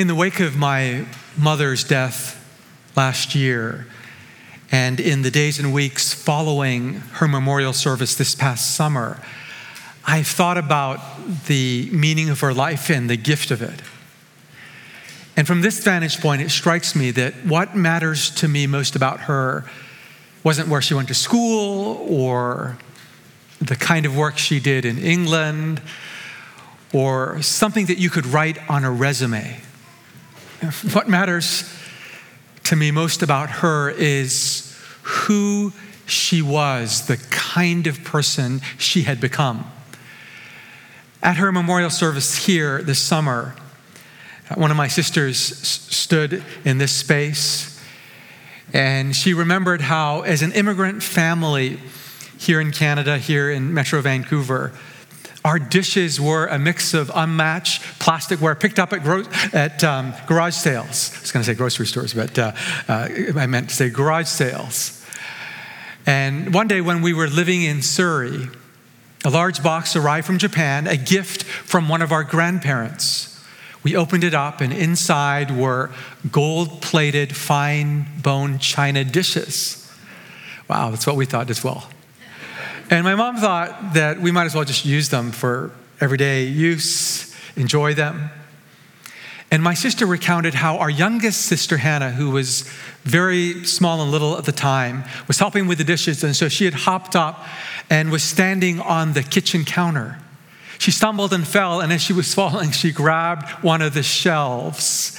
In the wake of my mother's death last year, and in the days and weeks following her memorial service this past summer, I've thought about the meaning of her life and the gift of it. And from this vantage point, it strikes me that what matters to me most about her wasn't where she went to school or the kind of work she did in England or something that you could write on a resume. What matters to me most about her is who she was, the kind of person she had become. At her memorial service here this summer, one of my sisters stood in this space and she remembered how, as an immigrant family here in Canada, here in Metro Vancouver, our dishes were a mix of unmatched plasticware picked up at, gro- at um, garage sales. I was going to say grocery stores, but uh, uh, I meant to say garage sales. And one day when we were living in Surrey, a large box arrived from Japan, a gift from one of our grandparents. We opened it up, and inside were gold plated, fine bone china dishes. Wow, that's what we thought as well. And my mom thought that we might as well just use them for everyday use, enjoy them. And my sister recounted how our youngest sister, Hannah, who was very small and little at the time, was helping with the dishes. And so she had hopped up and was standing on the kitchen counter. She stumbled and fell, and as she was falling, she grabbed one of the shelves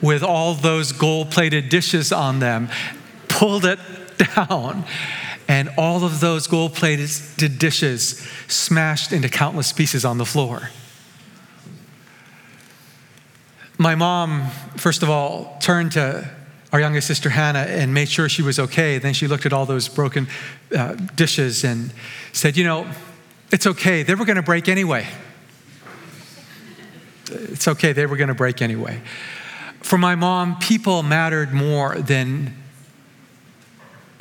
with all those gold plated dishes on them, pulled it down, and all of those gold plated dishes smashed into countless pieces on the floor. My mom, first of all, turned to our youngest sister Hannah and made sure she was okay. Then she looked at all those broken uh, dishes and said, You know, it's okay. They were going to break anyway. It's okay. They were going to break anyway. For my mom, people mattered more than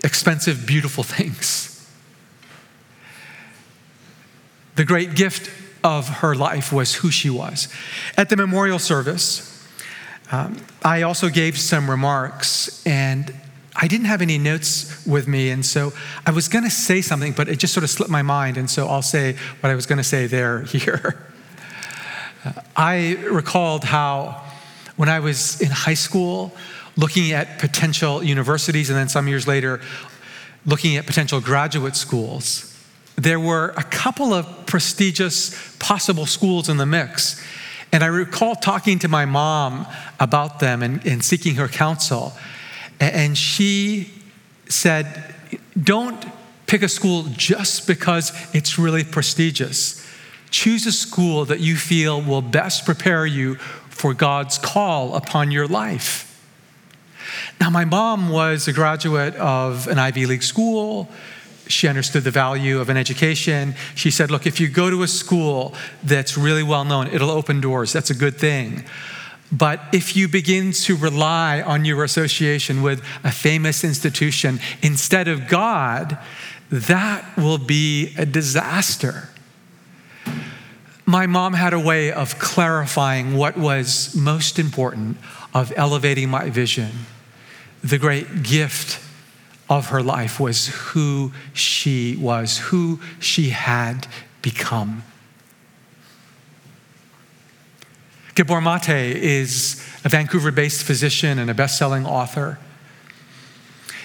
expensive, beautiful things. The great gift of her life was who she was. At the memorial service, um, I also gave some remarks, and I didn't have any notes with me, and so I was going to say something, but it just sort of slipped my mind, and so I'll say what I was going to say there here. Uh, I recalled how when I was in high school, looking at potential universities, and then some years later, looking at potential graduate schools, there were a couple of prestigious possible schools in the mix. And I recall talking to my mom about them and, and seeking her counsel. And she said, Don't pick a school just because it's really prestigious. Choose a school that you feel will best prepare you for God's call upon your life. Now, my mom was a graduate of an Ivy League school. She understood the value of an education. She said, Look, if you go to a school that's really well known, it'll open doors. That's a good thing. But if you begin to rely on your association with a famous institution instead of God, that will be a disaster. My mom had a way of clarifying what was most important, of elevating my vision. The great gift of her life was who she was, who she had become. Gabor Mate is a Vancouver based physician and a best selling author.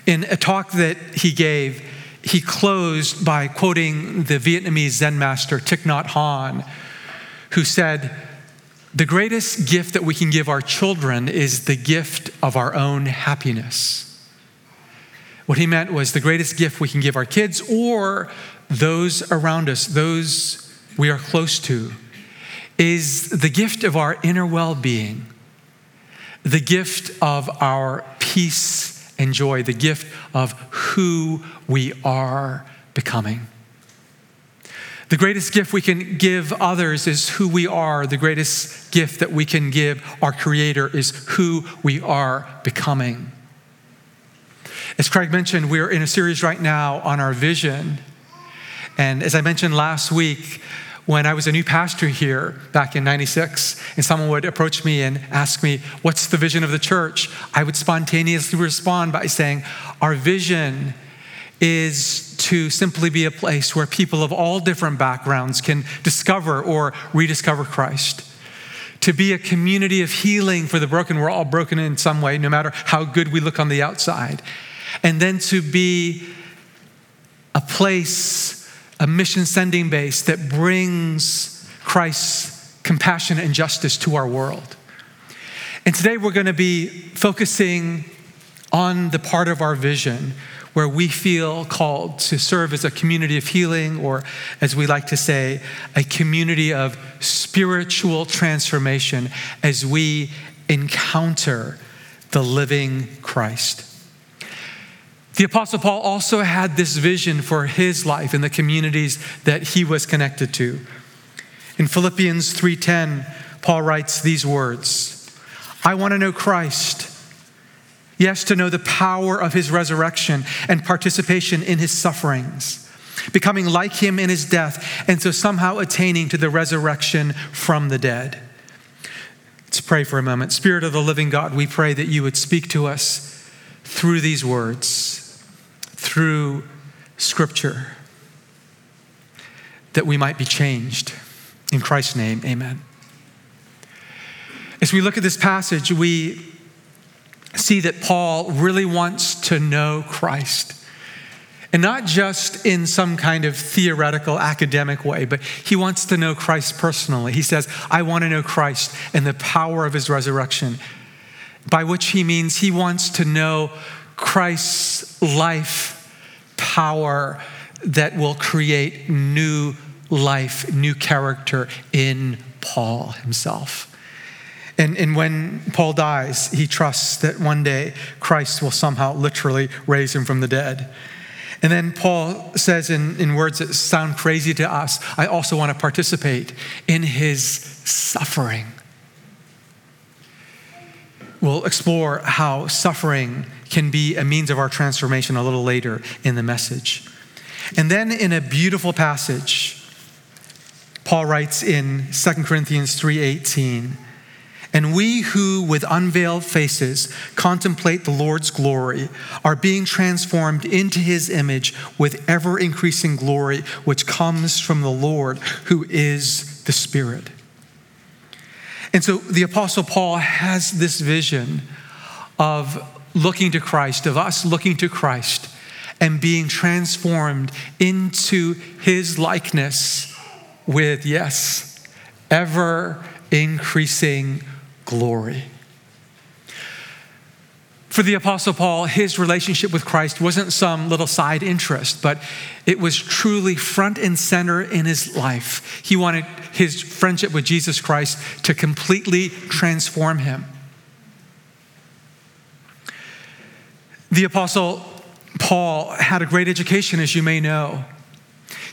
In a talk that he gave, he closed by quoting the Vietnamese Zen master Thich Nhat Hanh, who said, The greatest gift that we can give our children is the gift of our own happiness. What he meant was the greatest gift we can give our kids or those around us, those we are close to, is the gift of our inner well being, the gift of our peace and joy, the gift of who we are becoming. The greatest gift we can give others is who we are. The greatest gift that we can give our Creator is who we are becoming. As Craig mentioned, we're in a series right now on our vision. And as I mentioned last week, when I was a new pastor here back in 96, and someone would approach me and ask me, What's the vision of the church? I would spontaneously respond by saying, Our vision is to simply be a place where people of all different backgrounds can discover or rediscover Christ. To be a community of healing for the broken. We're all broken in some way, no matter how good we look on the outside. And then to be a place, a mission sending base that brings Christ's compassion and justice to our world. And today we're going to be focusing on the part of our vision where we feel called to serve as a community of healing, or as we like to say, a community of spiritual transformation as we encounter the living Christ. The Apostle Paul also had this vision for his life in the communities that he was connected to. In Philippians 3:10, Paul writes these words: I want to know Christ Yes, to know the power of his resurrection and participation in his sufferings, becoming like him in his death, and so somehow attaining to the resurrection from the dead. Let's pray for a moment. Spirit of the living God, we pray that you would speak to us through these words, through scripture, that we might be changed. In Christ's name, amen. As we look at this passage, we see that Paul really wants to know Christ. And not just in some kind of theoretical academic way, but he wants to know Christ personally. He says, I want to know Christ and the power of his resurrection, by which he means he wants to know Christ's life power that will create new life, new character in Paul himself. And, and when Paul dies, he trusts that one day Christ will somehow literally raise him from the dead. And then Paul says in, in words that sound crazy to us, I also want to participate in his suffering. We'll explore how suffering can be a means of our transformation a little later in the message. And then in a beautiful passage, Paul writes in 2 Corinthians 3:18, and we who, with unveiled faces, contemplate the Lord's glory, are being transformed into his image with ever increasing glory, which comes from the Lord, who is the Spirit. And so the Apostle Paul has this vision of looking to Christ, of us looking to Christ and being transformed into his likeness with, yes, ever increasing glory. For the Apostle Paul, his relationship with Christ wasn't some little side interest, but it was truly front and center in his life. He wanted his friendship with Jesus Christ to completely transform him. The Apostle Paul had a great education, as you may know.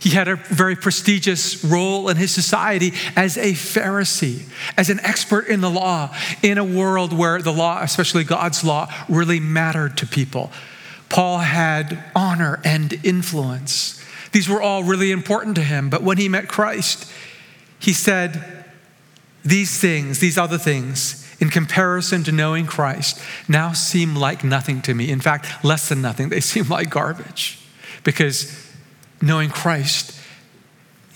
He had a very prestigious role in his society as a Pharisee, as an expert in the law, in a world where the law, especially God's law, really mattered to people. Paul had honor and influence. These were all really important to him. But when he met Christ, he said, These things, these other things, in comparison to knowing Christ, now seem like nothing to me. In fact, less than nothing. They seem like garbage because knowing Christ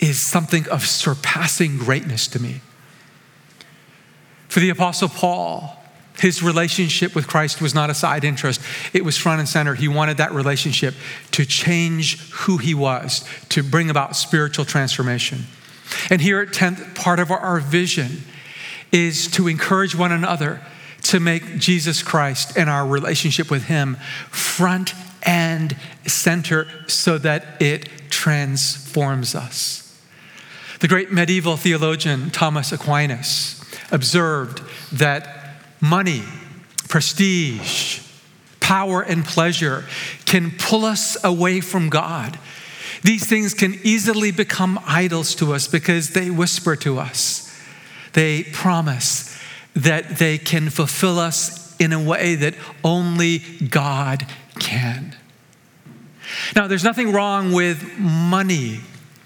is something of surpassing greatness to me. For the Apostle Paul, his relationship with Christ was not a side interest, it was front and center. He wanted that relationship to change who he was, to bring about spiritual transformation. And here at 10th, part of our vision is to encourage one another to make Jesus Christ and our relationship with him front and center so that it transforms us. The great medieval theologian Thomas Aquinas observed that money, prestige, power, and pleasure can pull us away from God. These things can easily become idols to us because they whisper to us. They promise that they can fulfill us in a way that only God can. Now, there's nothing wrong with money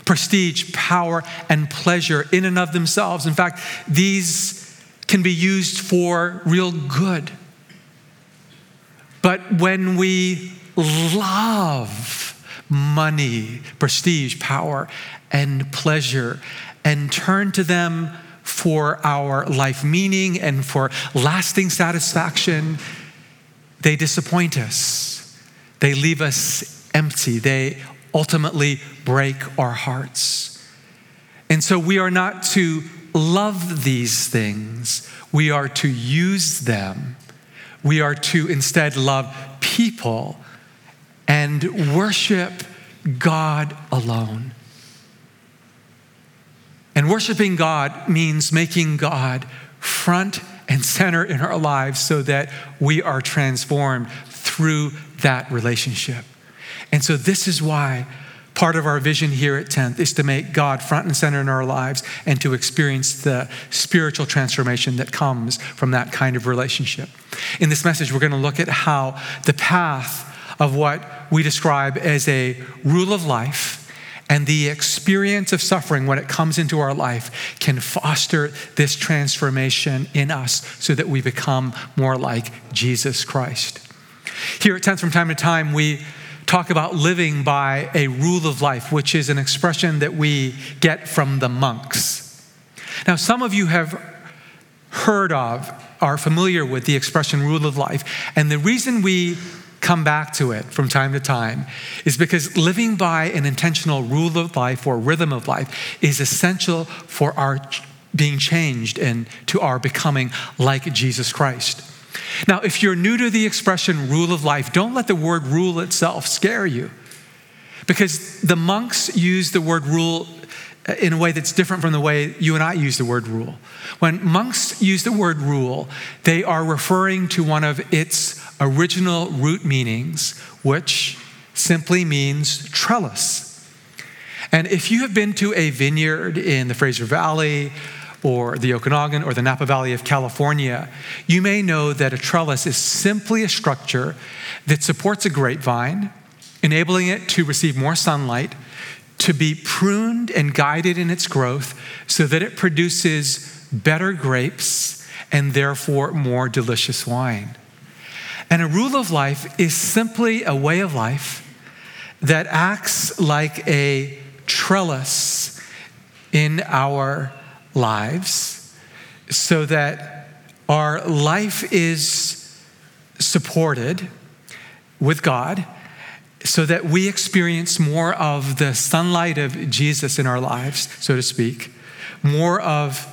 prestige, power, and pleasure in and of themselves. In fact, these can be used for real good. But when we love money, prestige, power, and pleasure, and turn to them for our life meaning and for lasting satisfaction, they disappoint us. They leave us empty. They ultimately break our hearts. And so we are not to love these things, we are to use them. We are to instead love people and worship God alone. And worshiping God means making God front and center in our lives so that we are transformed through that relationship. And so, this is why part of our vision here at 10th is to make God front and center in our lives and to experience the spiritual transformation that comes from that kind of relationship. In this message, we're going to look at how the path of what we describe as a rule of life and the experience of suffering when it comes into our life can foster this transformation in us so that we become more like Jesus Christ. Here at 10th, from time to time, we talk about living by a rule of life, which is an expression that we get from the monks. Now, some of you have heard of, are familiar with the expression rule of life, and the reason we come back to it from time to time is because living by an intentional rule of life or rhythm of life is essential for our being changed and to our becoming like Jesus Christ. Now, if you're new to the expression rule of life, don't let the word rule itself scare you. Because the monks use the word rule uh, in a way that's different from the way you and I use the word rule. When monks use the word rule, they are referring to one of its original root meanings, which simply means trellis. And if you have been to a vineyard in the Fraser Valley or the Okanagan or the Napa Valley of California, you may know that a trellis is simply a structure that supports a grapevine, enabling it to receive more sunlight, to be pruned and guided in its growth so that it produces better grapes and therefore more delicious wine. And a rule of life is simply a way of life that acts like a trellis in our lives so that our life is supported with God so that we experience more of the sunlight of Jesus in our lives, so to speak, more of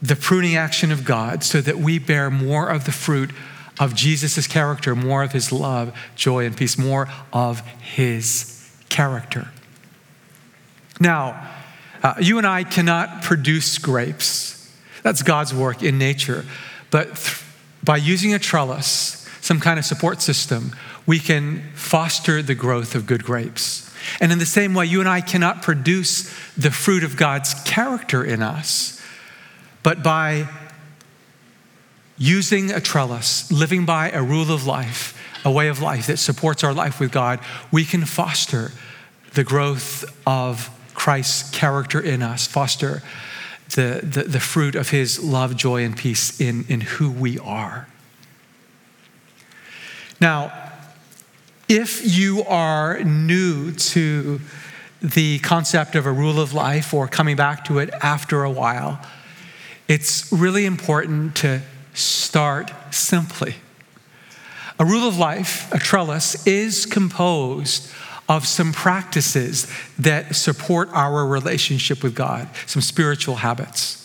the pruning action of God, so that we bear more of the fruit of Jesus' character, more of his love, joy, and peace, more of his character. Now, uh, you and I cannot produce grapes. That's God's work in nature. But th- by using a trellis, some kind of support system, we can foster the growth of good grapes. And in the same way, you and I cannot produce the fruit of God's character in us, but by using a trellis, living by a rule of life, a way of life that supports our life with God, we can foster the growth of Christ's character in us, foster the, the, the, fruit of his love, joy, and peace in, in who we are. Now, if you are new to the concept of a rule of life or coming back to it after a while, it's really important to start simply. A rule of life, a trellis, is composed of some practices that support our relationship with God, some spiritual habits.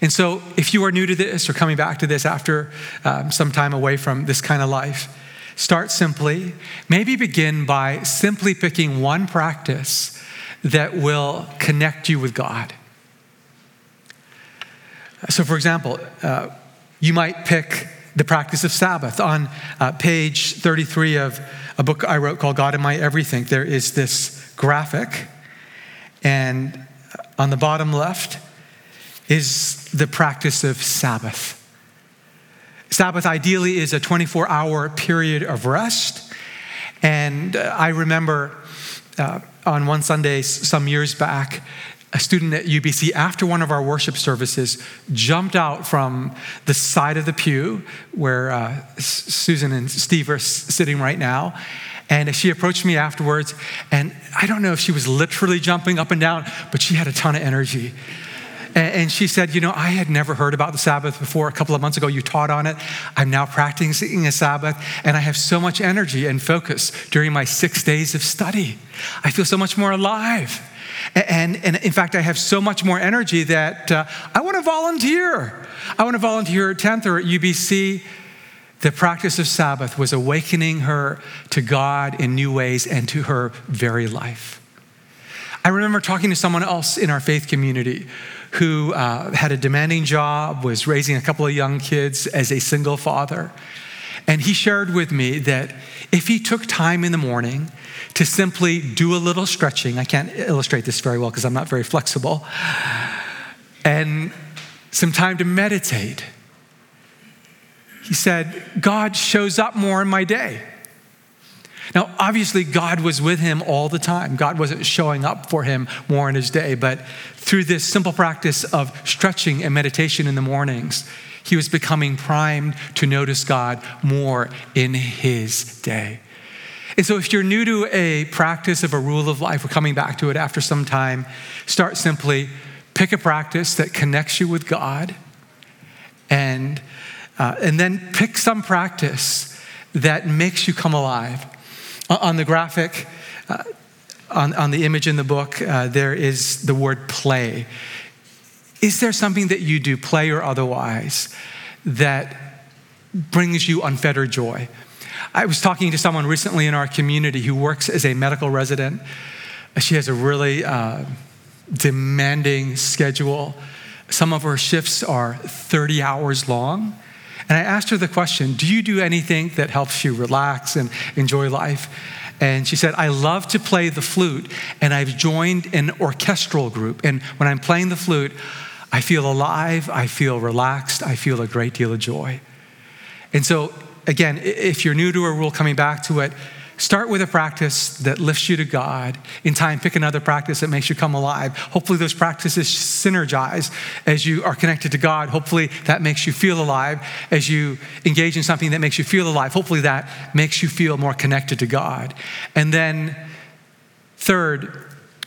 And so, if you are new to this or coming back to this after um, some time away from this kind of life, start simply. Maybe begin by simply picking one practice that will connect you with God. So, for example, uh, you might pick the practice of Sabbath. On uh, page 33 of a book I wrote called God in My Everything, there is this graphic, and on the bottom left is the practice of Sabbath. Sabbath ideally is a 24 hour period of rest. And uh, I remember uh, on one Sunday some years back, a student at UBC, after one of our worship services, jumped out from the side of the pew where uh, Susan and Steve are sitting right now. And she approached me afterwards, and I don't know if she was literally jumping up and down, but she had a ton of energy. And she said, You know, I had never heard about the Sabbath before. A couple of months ago, you taught on it. I'm now practicing a Sabbath, and I have so much energy and focus during my six days of study. I feel so much more alive. And, and in fact, I have so much more energy that uh, I want to volunteer. I want to volunteer at 10th or at UBC. The practice of Sabbath was awakening her to God in new ways and to her very life. I remember talking to someone else in our faith community who uh, had a demanding job, was raising a couple of young kids as a single father. And he shared with me that if he took time in the morning to simply do a little stretching, I can't illustrate this very well because I'm not very flexible, and some time to meditate, he said, God shows up more in my day. Now, obviously, God was with him all the time. God wasn't showing up for him more in his day, but through this simple practice of stretching and meditation in the mornings, he was becoming primed to notice God more in his day. And so, if you're new to a practice of a rule of life, we're coming back to it after some time, start simply, pick a practice that connects you with God, and, uh, and then pick some practice that makes you come alive. On the graphic, uh, on, on the image in the book, uh, there is the word play. Is there something that you do, play or otherwise, that brings you unfettered joy? I was talking to someone recently in our community who works as a medical resident. She has a really uh, demanding schedule. Some of her shifts are 30 hours long. And I asked her the question Do you do anything that helps you relax and enjoy life? And she said, I love to play the flute, and I've joined an orchestral group. And when I'm playing the flute, I feel alive, I feel relaxed, I feel a great deal of joy. And so again, if you're new to a rule, coming back to it, start with a practice that lifts you to God. In time, pick another practice that makes you come alive. Hopefully, those practices synergize as you are connected to God. Hopefully, that makes you feel alive. As you engage in something that makes you feel alive, hopefully, that makes you feel more connected to God. And then, third,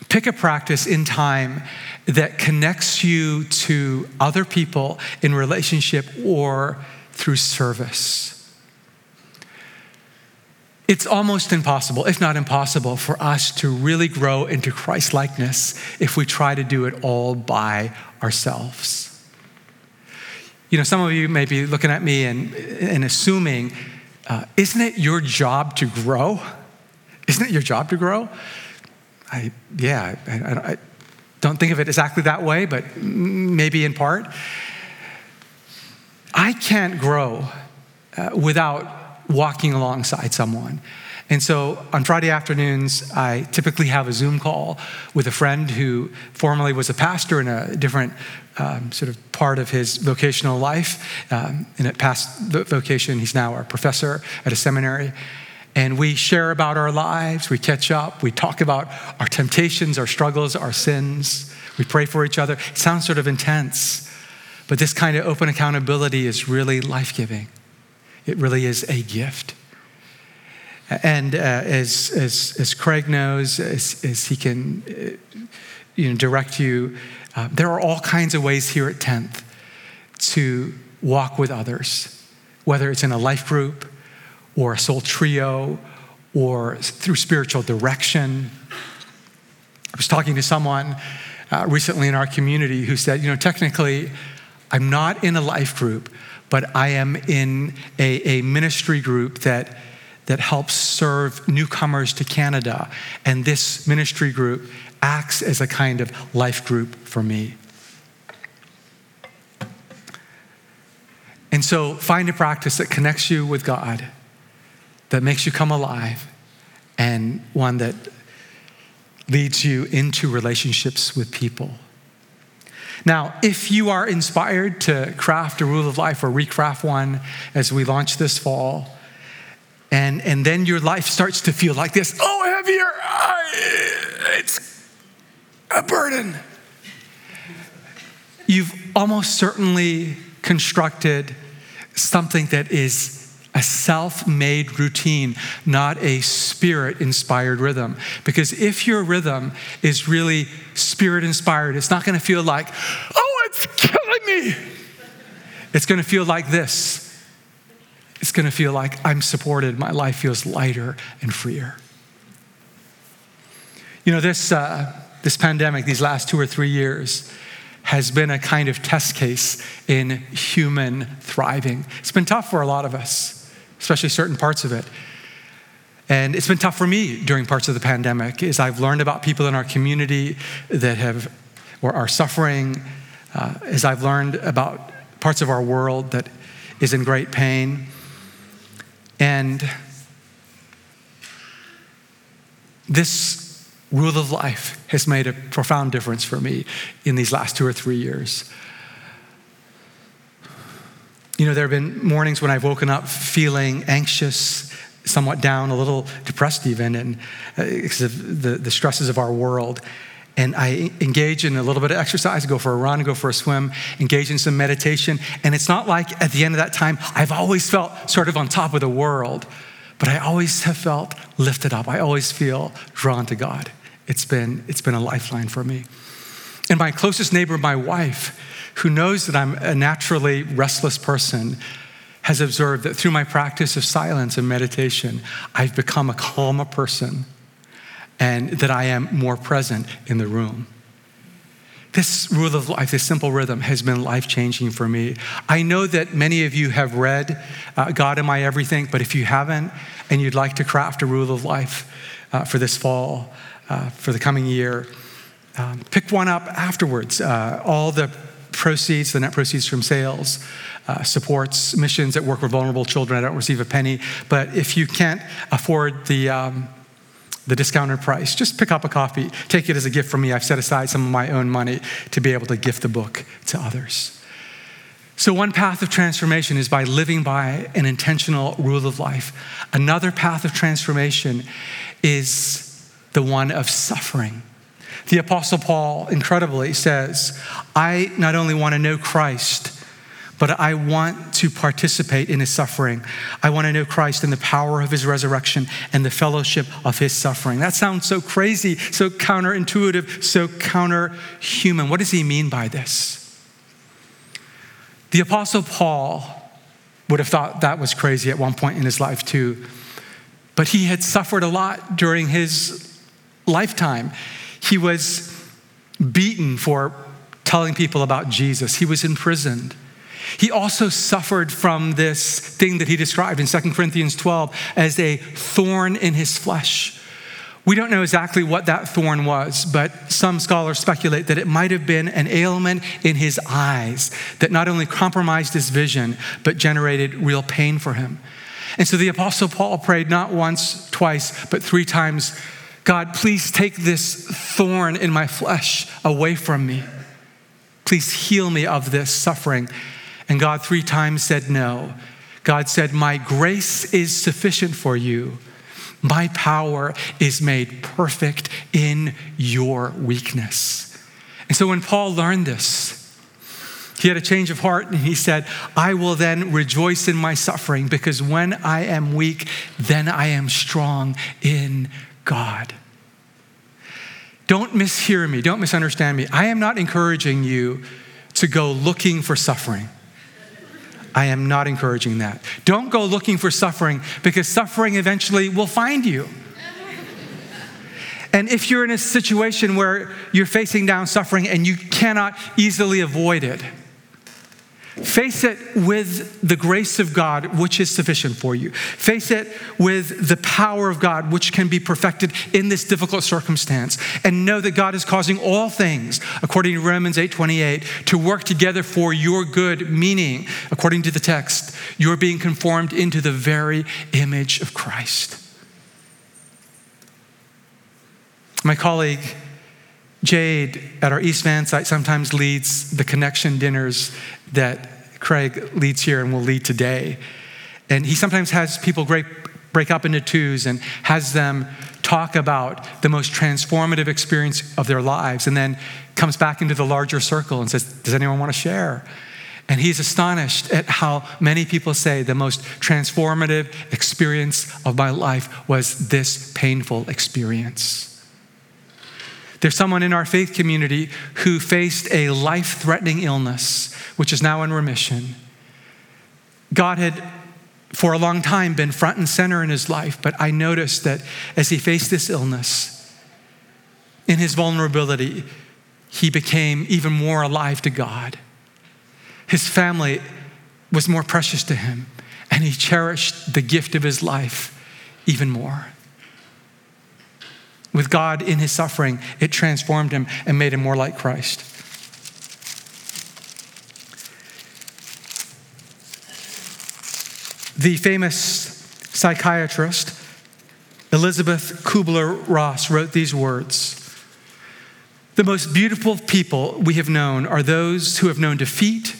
pick a practice in time that connects you to other people in relationship or through service. It's almost impossible, if not impossible, for us to really grow into Christ likeness if we try to do it all by ourselves. You know, some of you may be looking at me and, and assuming, uh, isn't it your job to grow? Isn't it your job to grow? I, yeah, I, I, I don't think of it exactly that way, but maybe in part. I can't grow uh, without walking alongside someone. And so on Friday afternoons, I typically have a Zoom call with a friend who formerly was a pastor in a different um, sort of part of his vocational life. Um, in a past vocation, he's now a professor at a seminary. And we share about our lives, we catch up, we talk about our temptations, our struggles, our sins. We pray for each other. It sounds sort of intense, but this kind of open accountability is really life giving. It really is a gift. And uh, as, as, as Craig knows, as, as he can uh, you know, direct you, uh, there are all kinds of ways here at 10th to walk with others, whether it's in a life group or a soul trio or through spiritual direction. I was talking to someone uh, recently in our community who said, you know, technically, I'm not in a life group, but I am in a, a ministry group that, that helps serve newcomers to Canada. And this ministry group acts as a kind of life group for me. And so find a practice that connects you with God, that makes you come alive, and one that leads you into relationships with people. Now, if you are inspired to craft a rule of life or recraft one as we launch this fall, and, and then your life starts to feel like this oh, heavier, it's a burden. You've almost certainly constructed something that is a self made routine, not a spirit inspired rhythm. Because if your rhythm is really spirit inspired, it's not going to feel like, oh, it's killing me. It's going to feel like this. It's going to feel like I'm supported. My life feels lighter and freer. You know, this, uh, this pandemic, these last two or three years, has been a kind of test case in human thriving. It's been tough for a lot of us, especially certain parts of it. And it's been tough for me during parts of the pandemic as I've learned about people in our community that have or are suffering, uh, as I've learned about parts of our world that is in great pain. And this rule of life has made a profound difference for me in these last two or three years. You know, there have been mornings when I've woken up feeling anxious, somewhat down, a little depressed even, and uh, because of the, the stresses of our world. And I engage in a little bit of exercise, go for a run, go for a swim, engage in some meditation. And it's not like at the end of that time, I've always felt sort of on top of the world, but I always have felt lifted up. I always feel drawn to God. It's been, it's been a lifeline for me. And my closest neighbor, my wife, who knows that I'm a naturally restless person, has observed that through my practice of silence and meditation, I've become a calmer person and that I am more present in the room. This rule of life, this simple rhythm, has been life changing for me. I know that many of you have read uh, God in My Everything, but if you haven't and you'd like to craft a rule of life uh, for this fall, uh, for the coming year, um, pick one up afterwards. Uh, all the proceeds, the net proceeds from sales, uh, supports missions that work with vulnerable children. I don't receive a penny, but if you can't afford the um, the discounted price. Just pick up a copy, take it as a gift from me. I've set aside some of my own money to be able to gift the book to others. So, one path of transformation is by living by an intentional rule of life. Another path of transformation is the one of suffering. The Apostle Paul incredibly says, I not only want to know Christ, but I want to participate in his suffering. I want to know Christ and the power of his resurrection and the fellowship of his suffering. That sounds so crazy, so counterintuitive, so counterhuman. What does he mean by this? The Apostle Paul would have thought that was crazy at one point in his life, too. But he had suffered a lot during his lifetime. He was beaten for telling people about Jesus, he was imprisoned. He also suffered from this thing that he described in 2 Corinthians 12 as a thorn in his flesh. We don't know exactly what that thorn was, but some scholars speculate that it might have been an ailment in his eyes that not only compromised his vision, but generated real pain for him. And so the Apostle Paul prayed not once, twice, but three times God, please take this thorn in my flesh away from me. Please heal me of this suffering. And God three times said no. God said, My grace is sufficient for you. My power is made perfect in your weakness. And so when Paul learned this, he had a change of heart and he said, I will then rejoice in my suffering because when I am weak, then I am strong in God. Don't mishear me, don't misunderstand me. I am not encouraging you to go looking for suffering. I am not encouraging that. Don't go looking for suffering because suffering eventually will find you. And if you're in a situation where you're facing down suffering and you cannot easily avoid it, Face it with the grace of God, which is sufficient for you. Face it with the power of God, which can be perfected in this difficult circumstance. And know that God is causing all things, according to Romans 8:28, to work together for your good, meaning, according to the text, you're being conformed into the very image of Christ. My colleague Jade at our East Van site sometimes leads the connection dinners that Craig leads here and will lead today. And he sometimes has people great, break up into twos and has them talk about the most transformative experience of their lives and then comes back into the larger circle and says, Does anyone want to share? And he's astonished at how many people say the most transformative experience of my life was this painful experience. There's someone in our faith community who faced a life threatening illness, which is now in remission. God had, for a long time, been front and center in his life, but I noticed that as he faced this illness, in his vulnerability, he became even more alive to God. His family was more precious to him, and he cherished the gift of his life even more. With God in his suffering, it transformed him and made him more like Christ. The famous psychiatrist Elisabeth Kubler Ross wrote these words The most beautiful people we have known are those who have known defeat,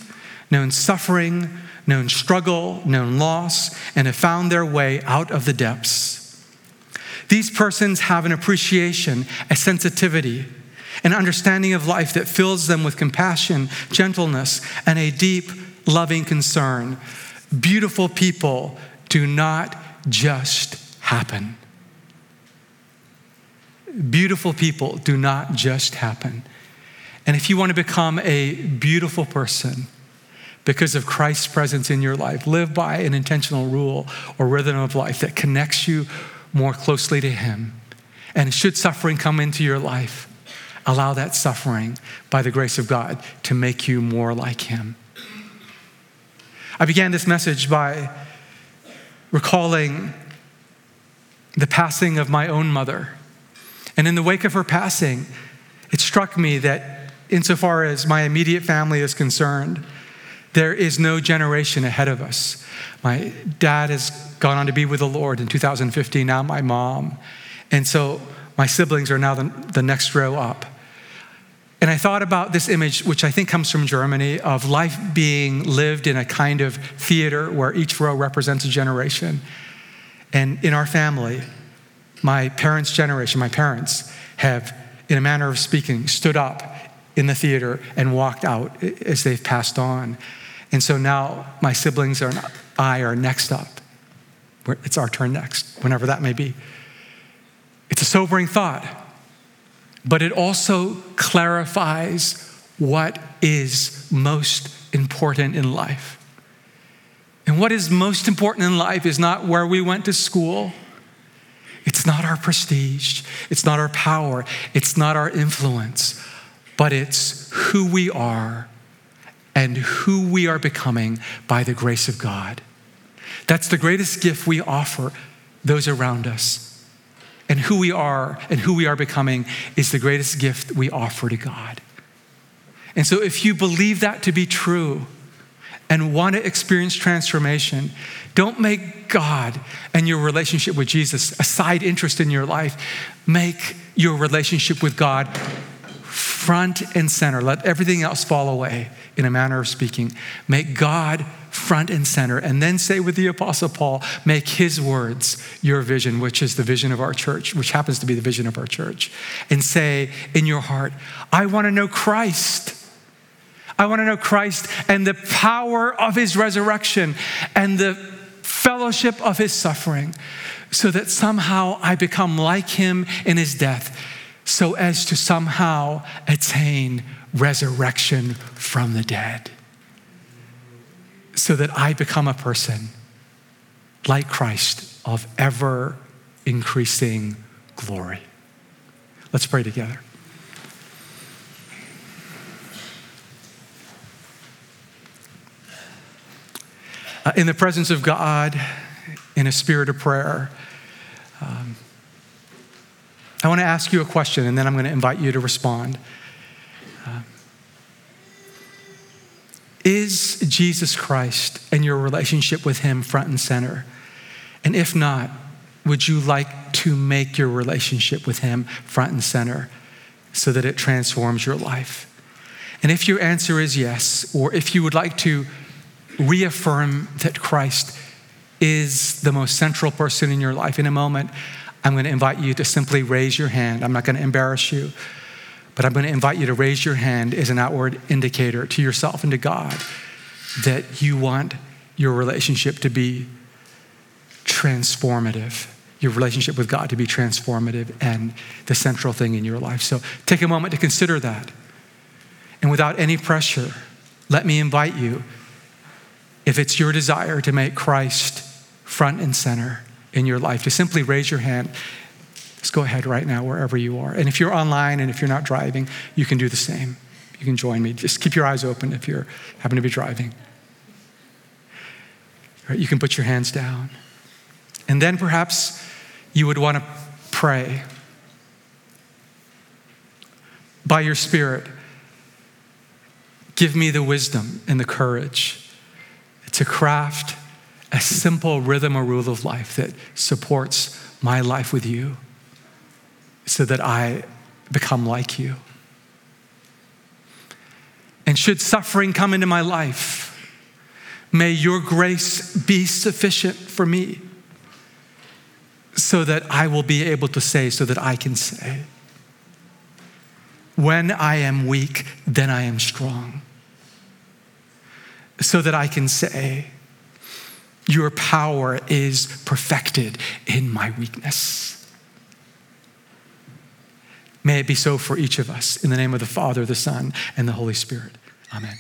known suffering, known struggle, known loss, and have found their way out of the depths. These persons have an appreciation, a sensitivity, an understanding of life that fills them with compassion, gentleness, and a deep, loving concern. Beautiful people do not just happen. Beautiful people do not just happen. And if you want to become a beautiful person, because of Christ's presence in your life. Live by an intentional rule or rhythm of life that connects you more closely to Him. And should suffering come into your life, allow that suffering by the grace of God to make you more like Him. I began this message by recalling the passing of my own mother. And in the wake of her passing, it struck me that insofar as my immediate family is concerned, there is no generation ahead of us. My dad has gone on to be with the Lord in 2015, now my mom. And so my siblings are now the, the next row up. And I thought about this image, which I think comes from Germany, of life being lived in a kind of theater where each row represents a generation. And in our family, my parents' generation, my parents, have, in a manner of speaking, stood up in the theater and walked out as they've passed on. And so now my siblings and I are next up. It's our turn next, whenever that may be. It's a sobering thought, but it also clarifies what is most important in life. And what is most important in life is not where we went to school. It's not our prestige. It's not our power. It's not our influence. But it's who we are and who we are becoming by the grace of God. That's the greatest gift we offer those around us. And who we are and who we are becoming is the greatest gift we offer to God. And so, if you believe that to be true and want to experience transformation, don't make God and your relationship with Jesus a side interest in your life. Make your relationship with God front and center. Let everything else fall away, in a manner of speaking. Make God front and center. And then say with the Apostle Paul, make his words your vision, which is the vision of our church, which happens to be the vision of our church. And say in your heart, I want to know Christ. I want to know Christ and the power of his resurrection and the fellowship of his suffering, so that somehow I become like him in his death so as to somehow attain resurrection from the dead. So that I become a person like Christ of ever increasing glory. Let's pray together. Uh, in the presence of God, in a spirit of prayer, um, I want to ask you a question and then I'm going to invite you to respond. Is Jesus Christ and your relationship with Him front and center? And if not, would you like to make your relationship with Him front and center so that it transforms your life? And if your answer is yes, or if you would like to reaffirm that Christ is the most central person in your life. In a moment, I'm going to invite you to simply raise your hand. I'm not going to embarrass you, but I'm going to invite you to raise your hand as an outward indicator to yourself and to God that you want your relationship to be transformative, your relationship with God to be transformative and the central thing in your life. So take a moment to consider that. And without any pressure, let me invite you, if it's your desire to make Christ front and center in your life, to simply raise your hand. Just go ahead right now, wherever you are. And if you're online and if you're not driving, you can do the same. You can join me. Just keep your eyes open if you're happen to be driving. Right, you can put your hands down. And then perhaps you would want to pray by your Spirit. Give me the wisdom and the courage to craft a simple rhythm or rule of life that supports my life with you so that I become like you. And should suffering come into my life, may your grace be sufficient for me so that I will be able to say, so that I can say, when I am weak, then I am strong. So that I can say, your power is perfected in my weakness. May it be so for each of us. In the name of the Father, the Son, and the Holy Spirit. Amen.